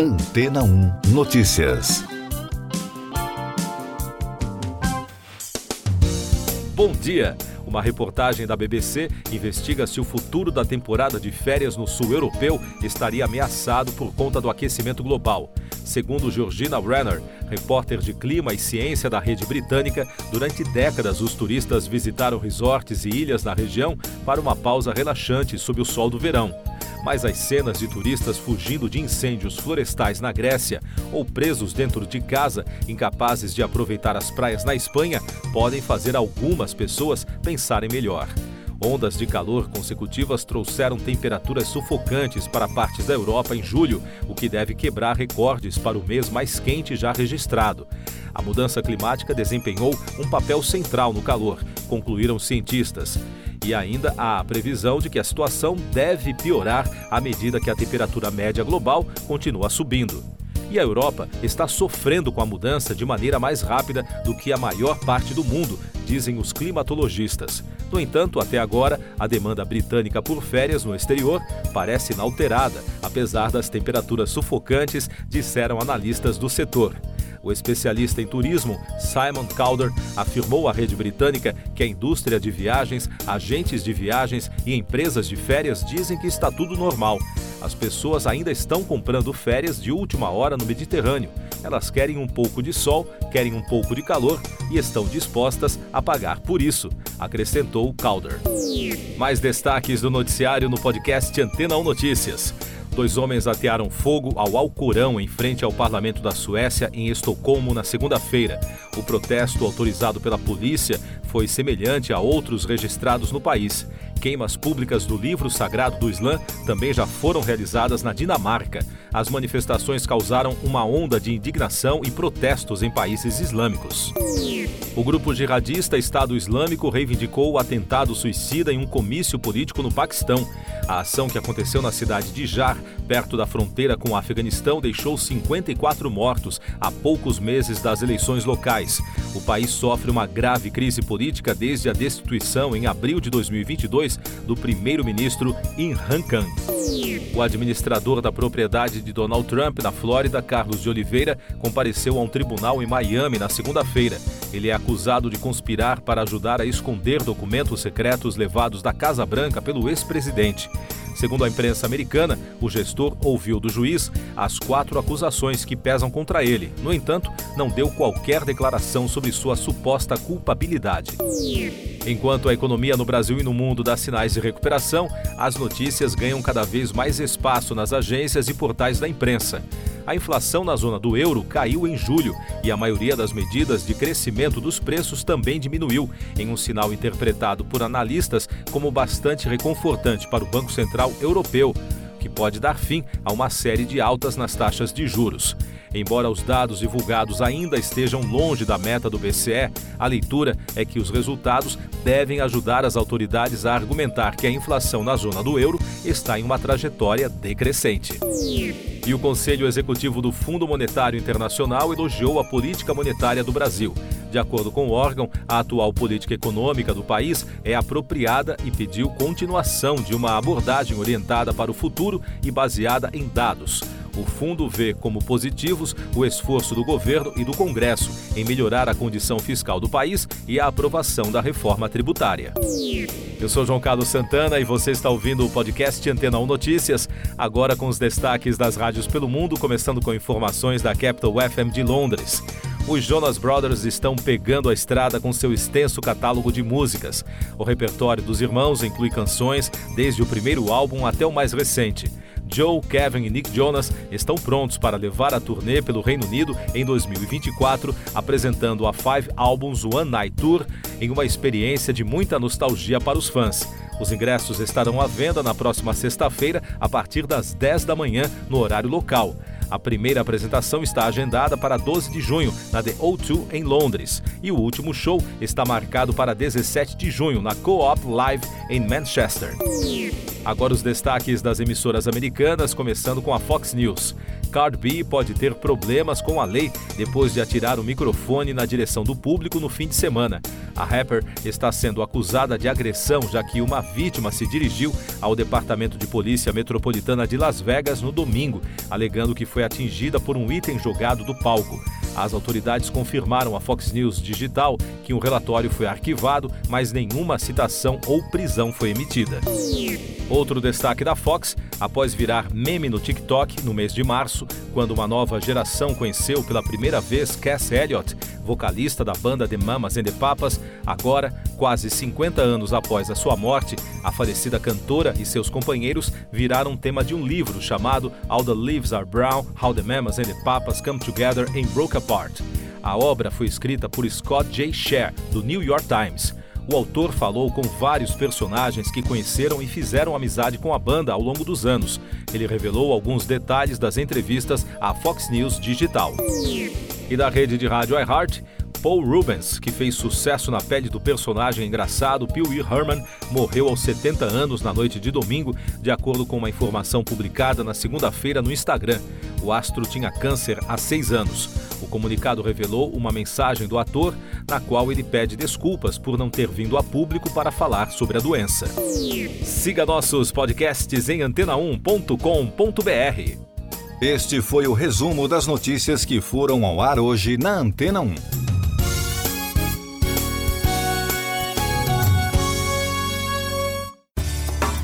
Antena 1 Notícias. Bom dia. Uma reportagem da BBC investiga se o futuro da temporada de férias no sul europeu estaria ameaçado por conta do aquecimento global. Segundo Georgina Renner, repórter de clima e ciência da rede britânica, durante décadas os turistas visitaram resorts e ilhas na região para uma pausa relaxante sob o sol do verão mas as cenas de turistas fugindo de incêndios florestais na Grécia ou presos dentro de casa, incapazes de aproveitar as praias na Espanha, podem fazer algumas pessoas pensarem melhor. Ondas de calor consecutivas trouxeram temperaturas sufocantes para partes da Europa em julho, o que deve quebrar recordes para o mês mais quente já registrado. A mudança climática desempenhou um papel central no calor, concluíram cientistas. E ainda há a previsão de que a situação deve piorar à medida que a temperatura média global continua subindo. E a Europa está sofrendo com a mudança de maneira mais rápida do que a maior parte do mundo, dizem os climatologistas. No entanto, até agora, a demanda britânica por férias no exterior parece inalterada, apesar das temperaturas sufocantes, disseram analistas do setor. O especialista em turismo, Simon Calder, afirmou à rede britânica que a indústria de viagens, agentes de viagens e empresas de férias dizem que está tudo normal. As pessoas ainda estão comprando férias de última hora no Mediterrâneo. Elas querem um pouco de sol, querem um pouco de calor e estão dispostas a pagar por isso, acrescentou Calder. Mais destaques do noticiário no podcast Antena 1 Notícias. Dois homens atearam fogo ao Alcorão em frente ao parlamento da Suécia, em Estocolmo, na segunda-feira. O protesto, autorizado pela polícia, foi semelhante a outros registrados no país. Queimas públicas do livro sagrado do Islã também já foram realizadas na Dinamarca. As manifestações causaram uma onda de indignação e protestos em países islâmicos. O grupo jihadista Estado Islâmico reivindicou o atentado suicida em um comício político no Paquistão. A ação que aconteceu na cidade de Jar, perto da fronteira com o Afeganistão, deixou 54 mortos a poucos meses das eleições locais. O país sofre uma grave crise política desde a destituição em abril de 2022 do primeiro-ministro Imran Khan. O administrador da propriedade de Donald Trump na Flórida, Carlos de Oliveira, compareceu a um tribunal em Miami na segunda-feira. Ele é acusado de conspirar para ajudar a esconder documentos secretos levados da Casa Branca pelo ex-presidente. Segundo a imprensa americana, o gestor ouviu do juiz as quatro acusações que pesam contra ele. No entanto, não deu qualquer declaração sobre sua suposta culpabilidade. Enquanto a economia no Brasil e no mundo dá sinais de recuperação, as notícias ganham cada vez mais espaço nas agências e portais da imprensa a inflação na zona do euro caiu em julho e a maioria das medidas de crescimento dos preços também diminuiu, em um sinal interpretado por analistas como bastante reconfortante para o Banco Central Europeu, que pode dar fim a uma série de altas nas taxas de juros. Embora os dados divulgados ainda estejam longe da meta do BCE, a leitura é que os resultados devem ajudar as autoridades a argumentar que a inflação na zona do euro está em uma trajetória decrescente. E o Conselho Executivo do Fundo Monetário Internacional elogiou a política monetária do Brasil. De acordo com o órgão, a atual política econômica do país é apropriada e pediu continuação de uma abordagem orientada para o futuro e baseada em dados. O fundo vê como positivos o esforço do governo e do Congresso em melhorar a condição fiscal do país e a aprovação da reforma tributária. Eu sou João Carlos Santana e você está ouvindo o podcast Antena 1 Notícias, agora com os destaques das rádios pelo mundo, começando com informações da Capital FM de Londres. Os Jonas Brothers estão pegando a estrada com seu extenso catálogo de músicas. O repertório dos irmãos inclui canções desde o primeiro álbum até o mais recente. Joe, Kevin e Nick Jonas estão prontos para levar a turnê pelo Reino Unido em 2024, apresentando a Five Albums One Night Tour em uma experiência de muita nostalgia para os fãs. Os ingressos estarão à venda na próxima sexta-feira, a partir das 10 da manhã, no horário local. A primeira apresentação está agendada para 12 de junho, na The O2 em Londres, e o último show está marcado para 17 de junho, na Co-op Live em Manchester. Agora os destaques das emissoras americanas, começando com a Fox News. Cardi B pode ter problemas com a lei depois de atirar o microfone na direção do público no fim de semana. A rapper está sendo acusada de agressão, já que uma vítima se dirigiu ao Departamento de Polícia Metropolitana de Las Vegas no domingo, alegando que foi atingida por um item jogado do palco. As autoridades confirmaram à Fox News Digital que um relatório foi arquivado, mas nenhuma citação ou prisão foi emitida. Outro destaque da Fox, após virar meme no TikTok no mês de março, quando uma nova geração conheceu pela primeira vez Cass Elliot, vocalista da banda The Mamas and the Papas, agora, quase 50 anos após a sua morte, a falecida cantora e seus companheiros viraram tema de um livro chamado All the Leaves Are Brown: How the Mamas and the Papas Come Together and Broke A obra foi escrita por Scott J. Scher, do New York Times. O autor falou com vários personagens que conheceram e fizeram amizade com a banda ao longo dos anos. Ele revelou alguns detalhes das entrevistas à Fox News Digital. E da rede de rádio iHeart, Paul Rubens, que fez sucesso na pele do personagem engraçado Pee Wee Herman, morreu aos 70 anos na noite de domingo, de acordo com uma informação publicada na segunda-feira no Instagram. O astro tinha câncer há seis anos. O comunicado revelou uma mensagem do ator, na qual ele pede desculpas por não ter vindo a público para falar sobre a doença. Siga nossos podcasts em antena1.com.br. Este foi o resumo das notícias que foram ao ar hoje na Antena 1.